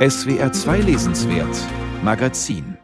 SWR 2 Lesenswert Magazin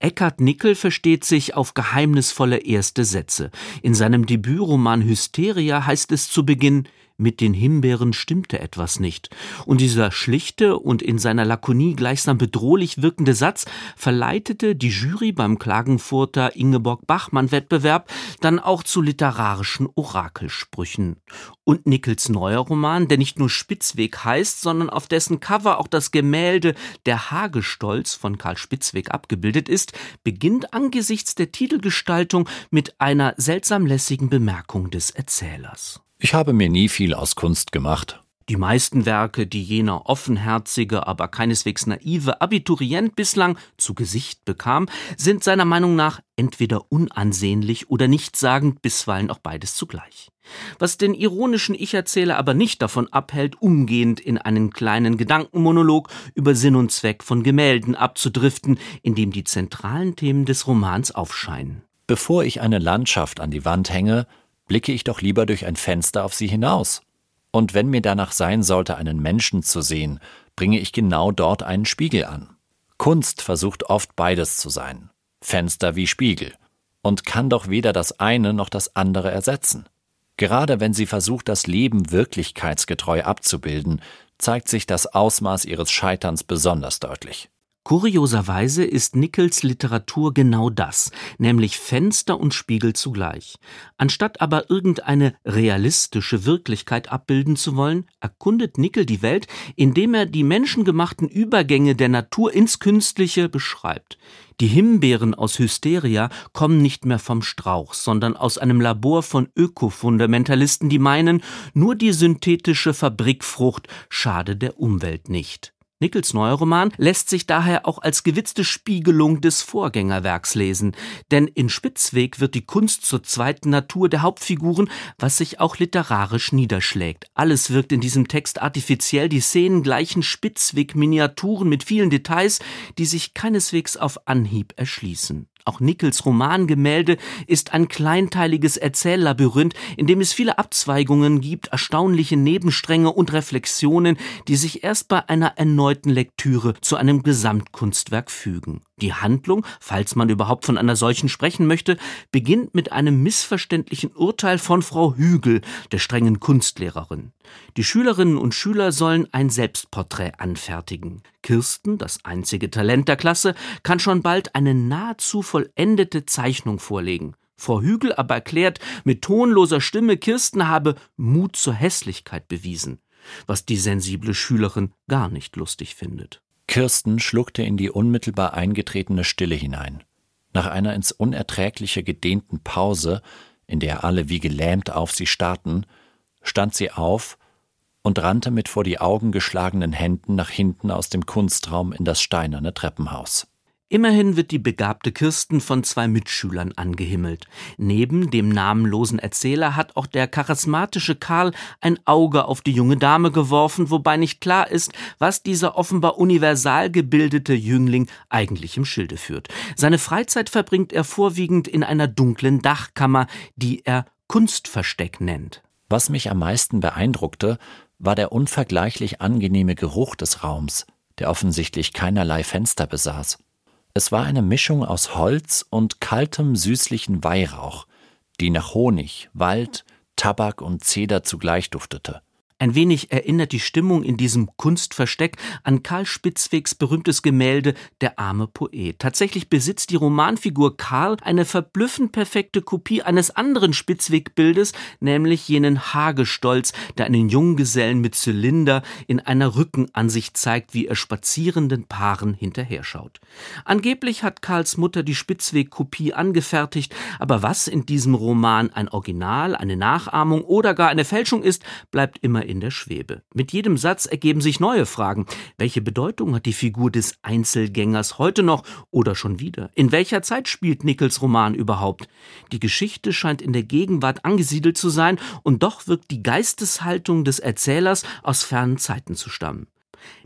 Eckhard Nickel versteht sich auf geheimnisvolle erste Sätze. In seinem Debütroman Hysteria heißt es zu Beginn mit den Himbeeren stimmte etwas nicht. Und dieser schlichte und in seiner Lakonie gleichsam bedrohlich wirkende Satz verleitete die Jury beim Klagenfurter Ingeborg-Bachmann-Wettbewerb dann auch zu literarischen Orakelsprüchen. Und Nickels neuer Roman, der nicht nur Spitzweg heißt, sondern auf dessen Cover auch das Gemälde Der Hagestolz von Karl Spitzweg abgebildet ist, beginnt angesichts der Titelgestaltung mit einer seltsam lässigen Bemerkung des Erzählers. Ich habe mir nie viel aus Kunst gemacht. Die meisten Werke, die jener offenherzige, aber keineswegs naive Abiturient bislang zu Gesicht bekam, sind seiner Meinung nach entweder unansehnlich oder nichtssagend, bisweilen auch beides zugleich. Was den ironischen Ich-Erzähler aber nicht davon abhält, umgehend in einen kleinen Gedankenmonolog über Sinn und Zweck von Gemälden abzudriften, in dem die zentralen Themen des Romans aufscheinen. Bevor ich eine Landschaft an die Wand hänge, blicke ich doch lieber durch ein Fenster auf sie hinaus. Und wenn mir danach sein sollte, einen Menschen zu sehen, bringe ich genau dort einen Spiegel an. Kunst versucht oft beides zu sein, Fenster wie Spiegel, und kann doch weder das eine noch das andere ersetzen. Gerade wenn sie versucht, das Leben wirklichkeitsgetreu abzubilden, zeigt sich das Ausmaß ihres Scheiterns besonders deutlich. Kurioserweise ist Nichols Literatur genau das, nämlich Fenster und Spiegel zugleich. Anstatt aber irgendeine realistische Wirklichkeit abbilden zu wollen, erkundet Nickel die Welt, indem er die menschengemachten Übergänge der Natur ins Künstliche beschreibt. Die Himbeeren aus Hysteria kommen nicht mehr vom Strauch, sondern aus einem Labor von Ökofundamentalisten, die meinen, nur die synthetische Fabrikfrucht schade der Umwelt nicht. Nickels neuer Roman lässt sich daher auch als gewitzte Spiegelung des Vorgängerwerks lesen, denn in Spitzweg wird die Kunst zur zweiten Natur der Hauptfiguren, was sich auch literarisch niederschlägt. Alles wirkt in diesem Text artifiziell, die Szenen gleichen Spitzweg-Miniaturen mit vielen Details, die sich keineswegs auf Anhieb erschließen. Auch Nickels Romangemälde ist ein kleinteiliges Erzähllabyrinth, in dem es viele Abzweigungen gibt, erstaunliche Nebenstränge und Reflexionen, die sich erst bei einer erneuten Lektüre zu einem Gesamtkunstwerk fügen. Die Handlung, falls man überhaupt von einer solchen sprechen möchte, beginnt mit einem missverständlichen Urteil von Frau Hügel, der strengen Kunstlehrerin. Die Schülerinnen und Schüler sollen ein Selbstporträt anfertigen. Kirsten, das einzige Talent der Klasse, kann schon bald eine nahezu vollendete Zeichnung vorlegen. Frau Hügel aber erklärt mit tonloser Stimme, Kirsten habe Mut zur Hässlichkeit bewiesen, was die sensible Schülerin gar nicht lustig findet. Kirsten schluckte in die unmittelbar eingetretene Stille hinein. Nach einer ins Unerträgliche gedehnten Pause, in der alle wie gelähmt auf sie starrten, stand sie auf und rannte mit vor die Augen geschlagenen Händen nach hinten aus dem Kunstraum in das steinerne Treppenhaus. Immerhin wird die begabte Kirsten von zwei Mitschülern angehimmelt. Neben dem namenlosen Erzähler hat auch der charismatische Karl ein Auge auf die junge Dame geworfen, wobei nicht klar ist, was dieser offenbar universal gebildete Jüngling eigentlich im Schilde führt. Seine Freizeit verbringt er vorwiegend in einer dunklen Dachkammer, die er Kunstversteck nennt. Was mich am meisten beeindruckte, war der unvergleichlich angenehme Geruch des Raums, der offensichtlich keinerlei Fenster besaß. Es war eine Mischung aus Holz und kaltem, süßlichen Weihrauch, die nach Honig, Wald, Tabak und Zeder zugleich duftete. Ein wenig erinnert die Stimmung in diesem Kunstversteck an Karl Spitzwegs berühmtes Gemälde Der arme Poet. Tatsächlich besitzt die Romanfigur Karl eine verblüffend perfekte Kopie eines anderen Spitzweg-Bildes, nämlich jenen Hagestolz, der einen Junggesellen mit Zylinder in einer Rückenansicht zeigt, wie er spazierenden Paaren hinterher schaut. Angeblich hat Karls Mutter die Spitzweg-Kopie angefertigt, aber was in diesem Roman ein Original, eine Nachahmung oder gar eine Fälschung ist, bleibt immer in der Schwebe. Mit jedem Satz ergeben sich neue Fragen. Welche Bedeutung hat die Figur des Einzelgängers heute noch oder schon wieder? In welcher Zeit spielt Nichols Roman überhaupt? Die Geschichte scheint in der Gegenwart angesiedelt zu sein und doch wirkt die Geisteshaltung des Erzählers aus fernen Zeiten zu stammen.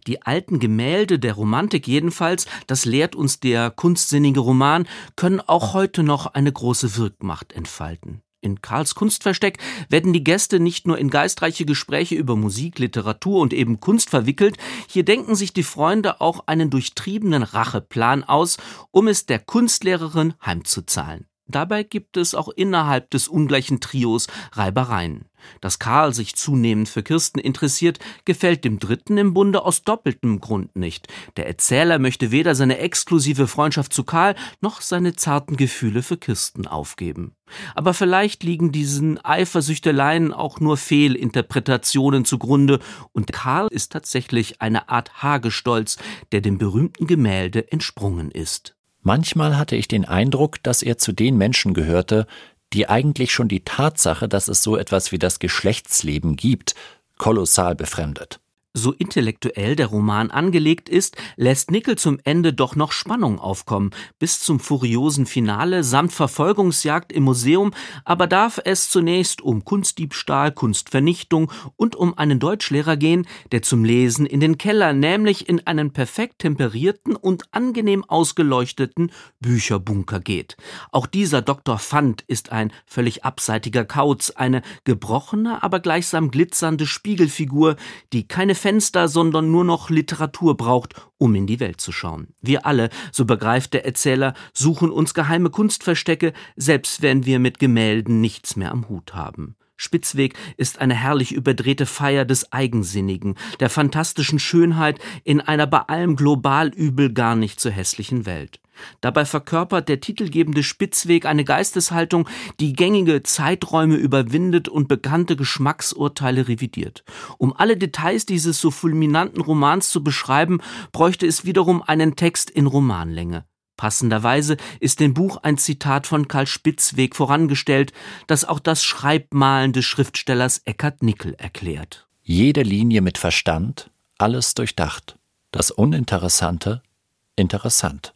Die alten Gemälde der Romantik jedenfalls, das lehrt uns der kunstsinnige Roman, können auch heute noch eine große Wirkmacht entfalten. In Karls Kunstversteck werden die Gäste nicht nur in geistreiche Gespräche über Musik, Literatur und eben Kunst verwickelt, hier denken sich die Freunde auch einen durchtriebenen Racheplan aus, um es der Kunstlehrerin heimzuzahlen. Dabei gibt es auch innerhalb des ungleichen Trios Reibereien. Dass Karl sich zunehmend für Kirsten interessiert, gefällt dem Dritten im Bunde aus doppeltem Grund nicht. Der Erzähler möchte weder seine exklusive Freundschaft zu Karl noch seine zarten Gefühle für Kirsten aufgeben. Aber vielleicht liegen diesen Eifersüchteleien auch nur Fehlinterpretationen zugrunde und Karl ist tatsächlich eine Art Hagestolz, der dem berühmten Gemälde entsprungen ist. Manchmal hatte ich den Eindruck, dass er zu den Menschen gehörte, die eigentlich schon die Tatsache, dass es so etwas wie das Geschlechtsleben gibt, kolossal befremdet. So intellektuell der Roman angelegt ist, lässt Nickel zum Ende doch noch Spannung aufkommen, bis zum furiosen Finale samt Verfolgungsjagd im Museum, aber darf es zunächst um Kunstdiebstahl, Kunstvernichtung und um einen Deutschlehrer gehen, der zum Lesen in den Keller, nämlich in einen perfekt temperierten und angenehm ausgeleuchteten Bücherbunker geht. Auch dieser Dr. Fand ist ein völlig abseitiger Kauz, eine gebrochene, aber gleichsam glitzernde Spiegelfigur, die keine Fenster, sondern nur noch Literatur braucht, um in die Welt zu schauen. Wir alle, so begreift der Erzähler, suchen uns geheime Kunstverstecke, selbst wenn wir mit Gemälden nichts mehr am Hut haben. Spitzweg ist eine herrlich überdrehte Feier des Eigensinnigen, der fantastischen Schönheit in einer bei allem global übel gar nicht so hässlichen Welt. Dabei verkörpert der titelgebende Spitzweg eine Geisteshaltung, die gängige Zeiträume überwindet und bekannte Geschmacksurteile revidiert. Um alle Details dieses so fulminanten Romans zu beschreiben, bräuchte es wiederum einen Text in Romanlänge. Passenderweise ist dem Buch ein Zitat von Karl Spitzweg vorangestellt, das auch das Schreibmalen des Schriftstellers Eckhard Nickel erklärt. Jede Linie mit Verstand, alles durchdacht. Das Uninteressante interessant.